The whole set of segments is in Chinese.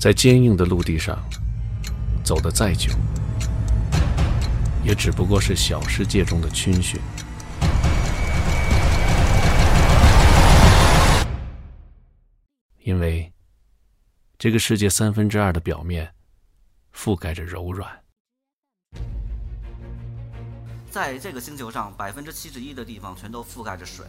在坚硬的陆地上走得再久，也只不过是小世界中的逡巡。因为这个世界三分之二的表面覆盖着柔软。在这个星球上，百分之七十一的地方全都覆盖着水。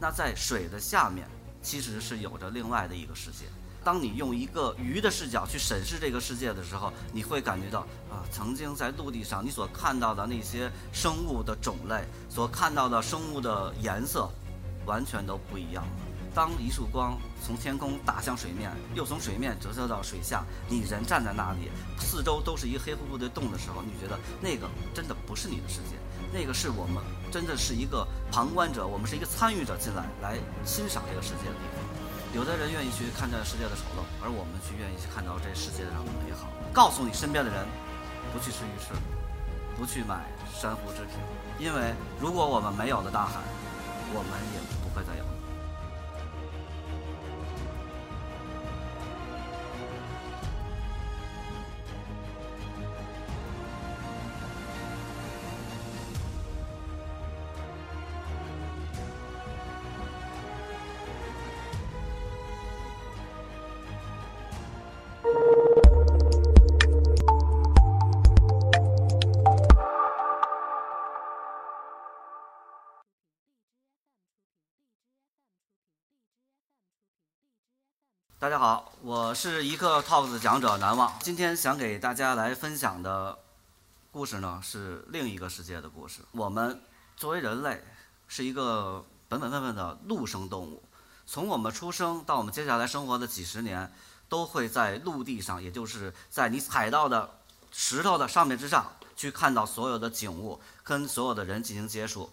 那在水的下面，其实是有着另外的一个世界。当你用一个鱼的视角去审视这个世界的时候，你会感觉到啊，曾经在陆地上你所看到的那些生物的种类，所看到的生物的颜色，完全都不一样了。当一束光从天空打向水面，又从水面折射到水下，你人站在那里，四周都是一个黑乎乎的洞的时候，你觉得那个真的不是你的世界，那个是我们真的是一个旁观者，我们是一个参与者进来来欣赏这个世界的地方。有的人愿意去看待世界的丑陋，而我们却愿意去看到这世界上的美好。告诉你身边的人，不去吃鱼翅，不去买珊瑚制品，因为如果我们没有了大海，我们也不会再有。大家好，我是一个 Talks 的讲者难忘。今天想给大家来分享的故事呢，是另一个世界的故事。我们作为人类，是一个本本分分的陆生动物。从我们出生到我们接下来生活的几十年，都会在陆地上，也就是在你踩到的石头的上面之上，去看到所有的景物，跟所有的人进行接触。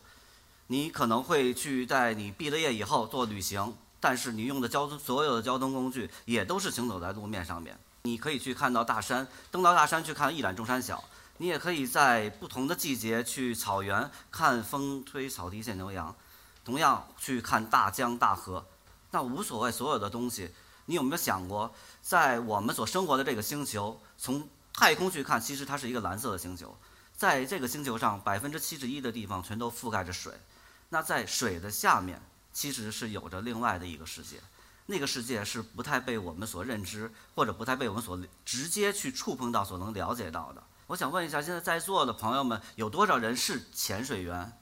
你可能会去在你毕了业以后做旅行。但是你用的交通，所有的交通工具也都是行走在路面上面。你可以去看到大山，登到大山去看一览众山小。你也可以在不同的季节去草原看风吹草低见牛羊，同样去看大江大河。那无所谓，所有的东西，你有没有想过，在我们所生活的这个星球，从太空去看，其实它是一个蓝色的星球。在这个星球上，百分之七十一的地方全都覆盖着水。那在水的下面。其实是有着另外的一个世界，那个世界是不太被我们所认知，或者不太被我们所直接去触碰到、所能了解到的。我想问一下，现在在座的朋友们，有多少人是潜水员？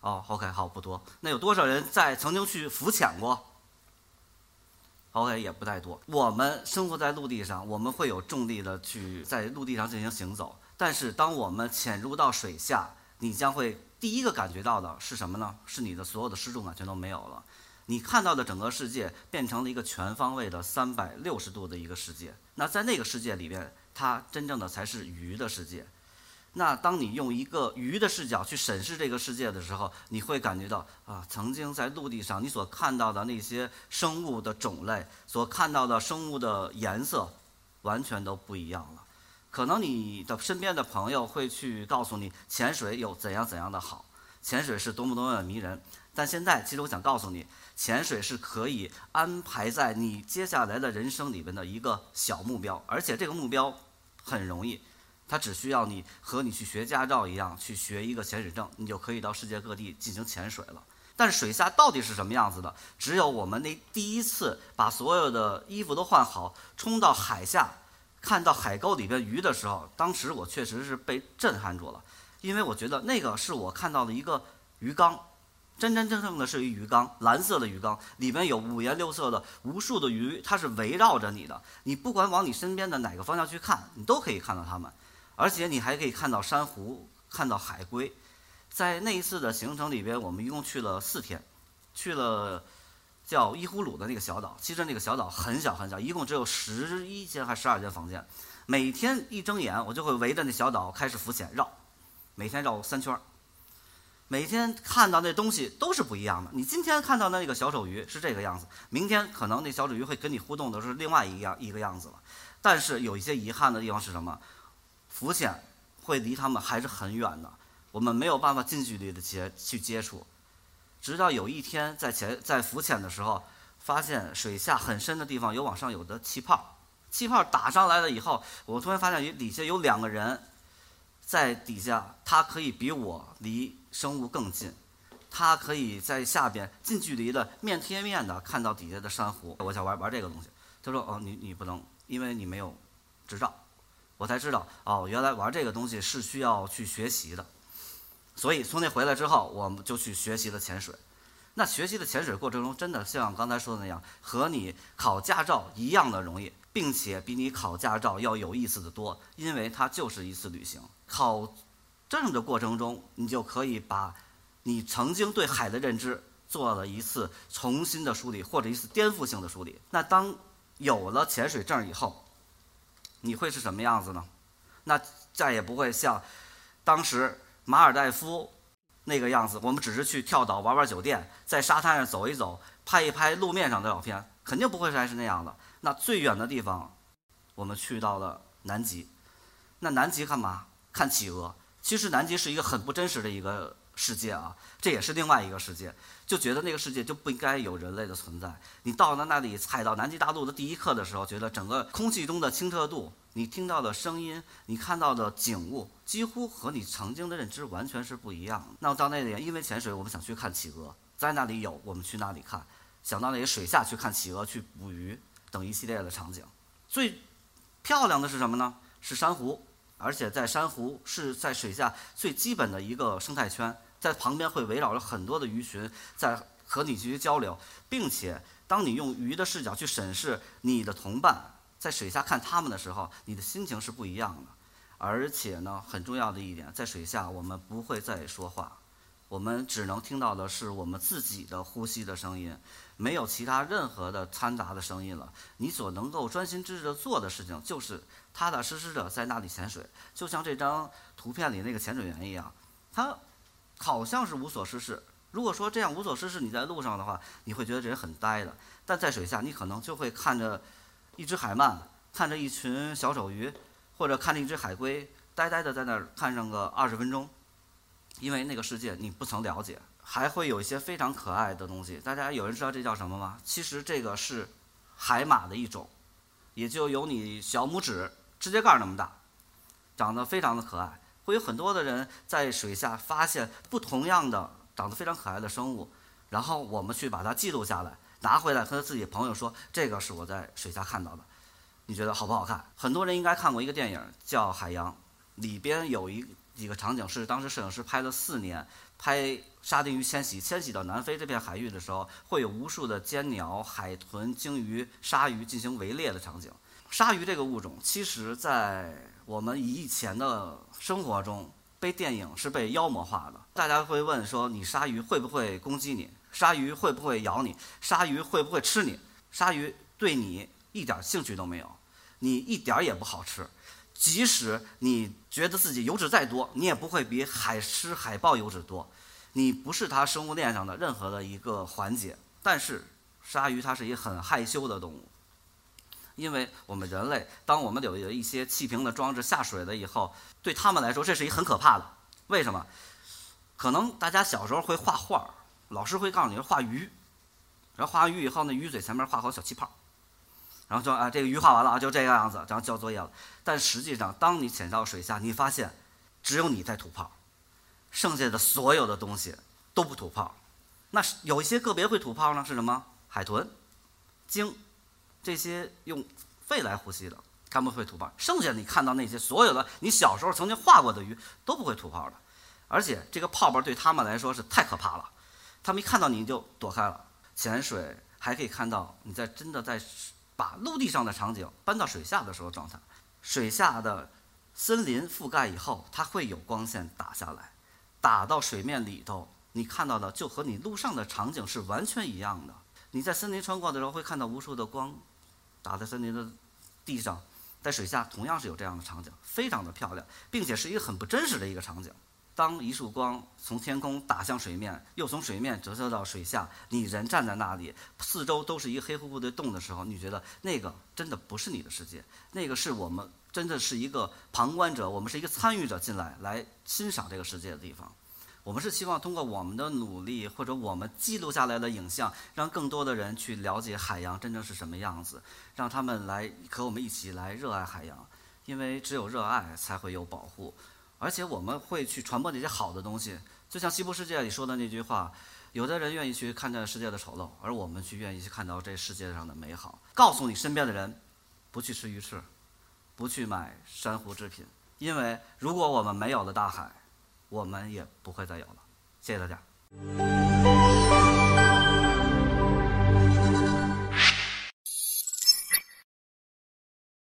哦，OK，好，不多。那有多少人在曾经去浮潜过？OK，也不太多。我们生活在陆地上，我们会有重力的去在陆地上进行行走，但是当我们潜入到水下，你将会。第一个感觉到的是什么呢？是你的所有的失重感全都没有了，你看到的整个世界变成了一个全方位的三百六十度的一个世界。那在那个世界里边，它真正的才是鱼的世界。那当你用一个鱼的视角去审视这个世界的时候，你会感觉到啊，曾经在陆地上你所看到的那些生物的种类，所看到的生物的颜色，完全都不一样了。可能你的身边的朋友会去告诉你潜水有怎样怎样的好，潜水是多么多么的迷人。但现在，其实我想告诉你，潜水是可以安排在你接下来的人生里边的一个小目标，而且这个目标很容易，它只需要你和你去学驾照一样，去学一个潜水证，你就可以到世界各地进行潜水了。但是水下到底是什么样子的？只有我们那第一次把所有的衣服都换好，冲到海下。看到海沟里边鱼的时候，当时我确实是被震撼住了，因为我觉得那个是我看到的一个鱼缸，真真正正的是一鱼缸，蓝色的鱼缸，里边有五颜六色的无数的鱼，它是围绕着你的，你不管往你身边的哪个方向去看，你都可以看到它们，而且你还可以看到珊瑚，看到海龟。在那一次的行程里边，我们一共去了四天，去了。叫伊呼鲁的那个小岛，其实那个小岛很小很小，一共只有十一间还十二间房间。每天一睁眼，我就会围着那小岛开始浮潜绕，每天绕三圈儿。每天看到那东西都是不一样的。你今天看到的那个小丑鱼是这个样子，明天可能那小丑鱼会跟你互动的是另外一样一个样子了。但是有一些遗憾的地方是什么？浮潜会离他们还是很远的，我们没有办法近距离的接去接触。直到有一天在潜在浮潜的时候，发现水下很深的地方有往上有的气泡，气泡打上来了以后，我突然发现底下有两个人在底下，他可以比我离生物更近，他可以在下边近距离的面贴面的看到底下的珊瑚。我想玩玩这个东西，他说：“哦，你你不能，因为你没有执照。”我才知道，哦，原来玩这个东西是需要去学习的。所以从那回来之后，我们就去学习了潜水。那学习的潜水过程中，真的像刚才说的那样，和你考驾照一样的容易，并且比你考驾照要有意思的多，因为它就是一次旅行。考证的过程中，你就可以把你曾经对海的认知做了一次重新的梳理，或者一次颠覆性的梳理。那当有了潜水证以后，你会是什么样子呢？那再也不会像当时马尔代夫。那个样子，我们只是去跳岛玩玩酒店，在沙滩上走一走，拍一拍路面上的照片，肯定不会还是那样的。那最远的地方，我们去到了南极。那南极干嘛？看企鹅。其实南极是一个很不真实的一个世界啊，这也是另外一个世界。就觉得那个世界就不应该有人类的存在。你到了那里，踩到南极大陆的第一刻的时候，觉得整个空气中的清澈度。你听到的声音，你看到的景物，几乎和你曾经的认知完全是不一样的。那到那里，因为潜水，我们想去看企鹅，在那里有，我们去那里看；想到那些水下去看企鹅、去捕鱼等一系列的场景。最漂亮的是什么呢？是珊瑚，而且在珊瑚是在水下最基本的一个生态圈，在旁边会围绕着很多的鱼群在和你进行交流，并且当你用鱼的视角去审视你的同伴。在水下看他们的时候，你的心情是不一样的，而且呢，很重要的一点，在水下我们不会再说话，我们只能听到的是我们自己的呼吸的声音，没有其他任何的掺杂的声音了。你所能够专心致志的做的事情，就是踏踏实实的在那里潜水，就像这张图片里那个潜水员一样，他好像是无所事事。如果说这样无所事事，你在路上的话，你会觉得这人很呆的；但在水下，你可能就会看着。一只海鳗看着一群小丑鱼，或者看着一只海龟，呆呆的在那儿看上个二十分钟，因为那个世界你不曾了解。还会有一些非常可爱的东西，大家有人知道这叫什么吗？其实这个是海马的一种，也就有你小拇指指甲盖那么大，长得非常的可爱。会有很多的人在水下发现不同样的长得非常可爱的生物，然后我们去把它记录下来。拿回来和自己朋友说，这个是我在水下看到的，你觉得好不好看？很多人应该看过一个电影叫《海洋》，里边有一几个场景是当时摄影师拍了四年，拍沙丁鱼迁徙迁徙到南非这片海域的时候，会有无数的尖鸟、海豚、鲸鱼、鲨鱼进行围猎的场景。鲨鱼这个物种，其实在我们以前的生活中，被电影是被妖魔化的。大家会问说，你鲨鱼会不会攻击你？鲨鱼会不会咬你？鲨鱼会不会吃你？鲨鱼对你一点兴趣都没有，你一点儿也不好吃。即使你觉得自己油脂再多，你也不会比海狮、海豹油脂多。你不是它生物链上的任何的一个环节。但是，鲨鱼它是一个很害羞的动物，因为我们人类，当我们有有一些气瓶的装置下水了以后，对他们来说这是一很可怕的。为什么？可能大家小时候会画画。老师会告诉你画鱼，然后画完鱼以后，那鱼嘴前面画好小气泡，然后说啊，这个鱼画完了啊，就这个样子，然后交作业了。但实际上，当你潜到水下，你发现只有你在吐泡，剩下的所有的东西都不吐泡。那有一些个别会吐泡呢，是什么？海豚、鲸，这些用肺来呼吸的，它们会吐泡。剩下你看到那些所有的你小时候曾经画过的鱼都不会吐泡的，而且这个泡泡对他们来说是太可怕了。他们一看到你就躲开了。潜水还可以看到你在真的在把陆地上的场景搬到水下的时候状态。水下的森林覆盖以后，它会有光线打下来，打到水面里头，你看到的就和你陆上的场景是完全一样的。你在森林穿过的时候会看到无数的光打在森林的地上，在水下同样是有这样的场景，非常的漂亮，并且是一个很不真实的一个场景。当一束光从天空打向水面，又从水面折射到水下，你人站在那里，四周都是一个黑乎乎的洞的时候，你觉得那个真的不是你的世界，那个是我们真的是一个旁观者，我们是一个参与者进来来欣赏这个世界的地方。我们是希望通过我们的努力，或者我们记录下来的影像，让更多的人去了解海洋真正是什么样子，让他们来和我们一起来热爱海洋。因为只有热爱，才会有保护。而且我们会去传播那些好的东西，就像《西部世界》里说的那句话：有的人愿意去看这世界的丑陋，而我们去愿意去看到这世界上的美好。告诉你身边的人，不去吃鱼翅，不去买珊瑚制品，因为如果我们没有了大海。我们也不会再有了。谢谢大家。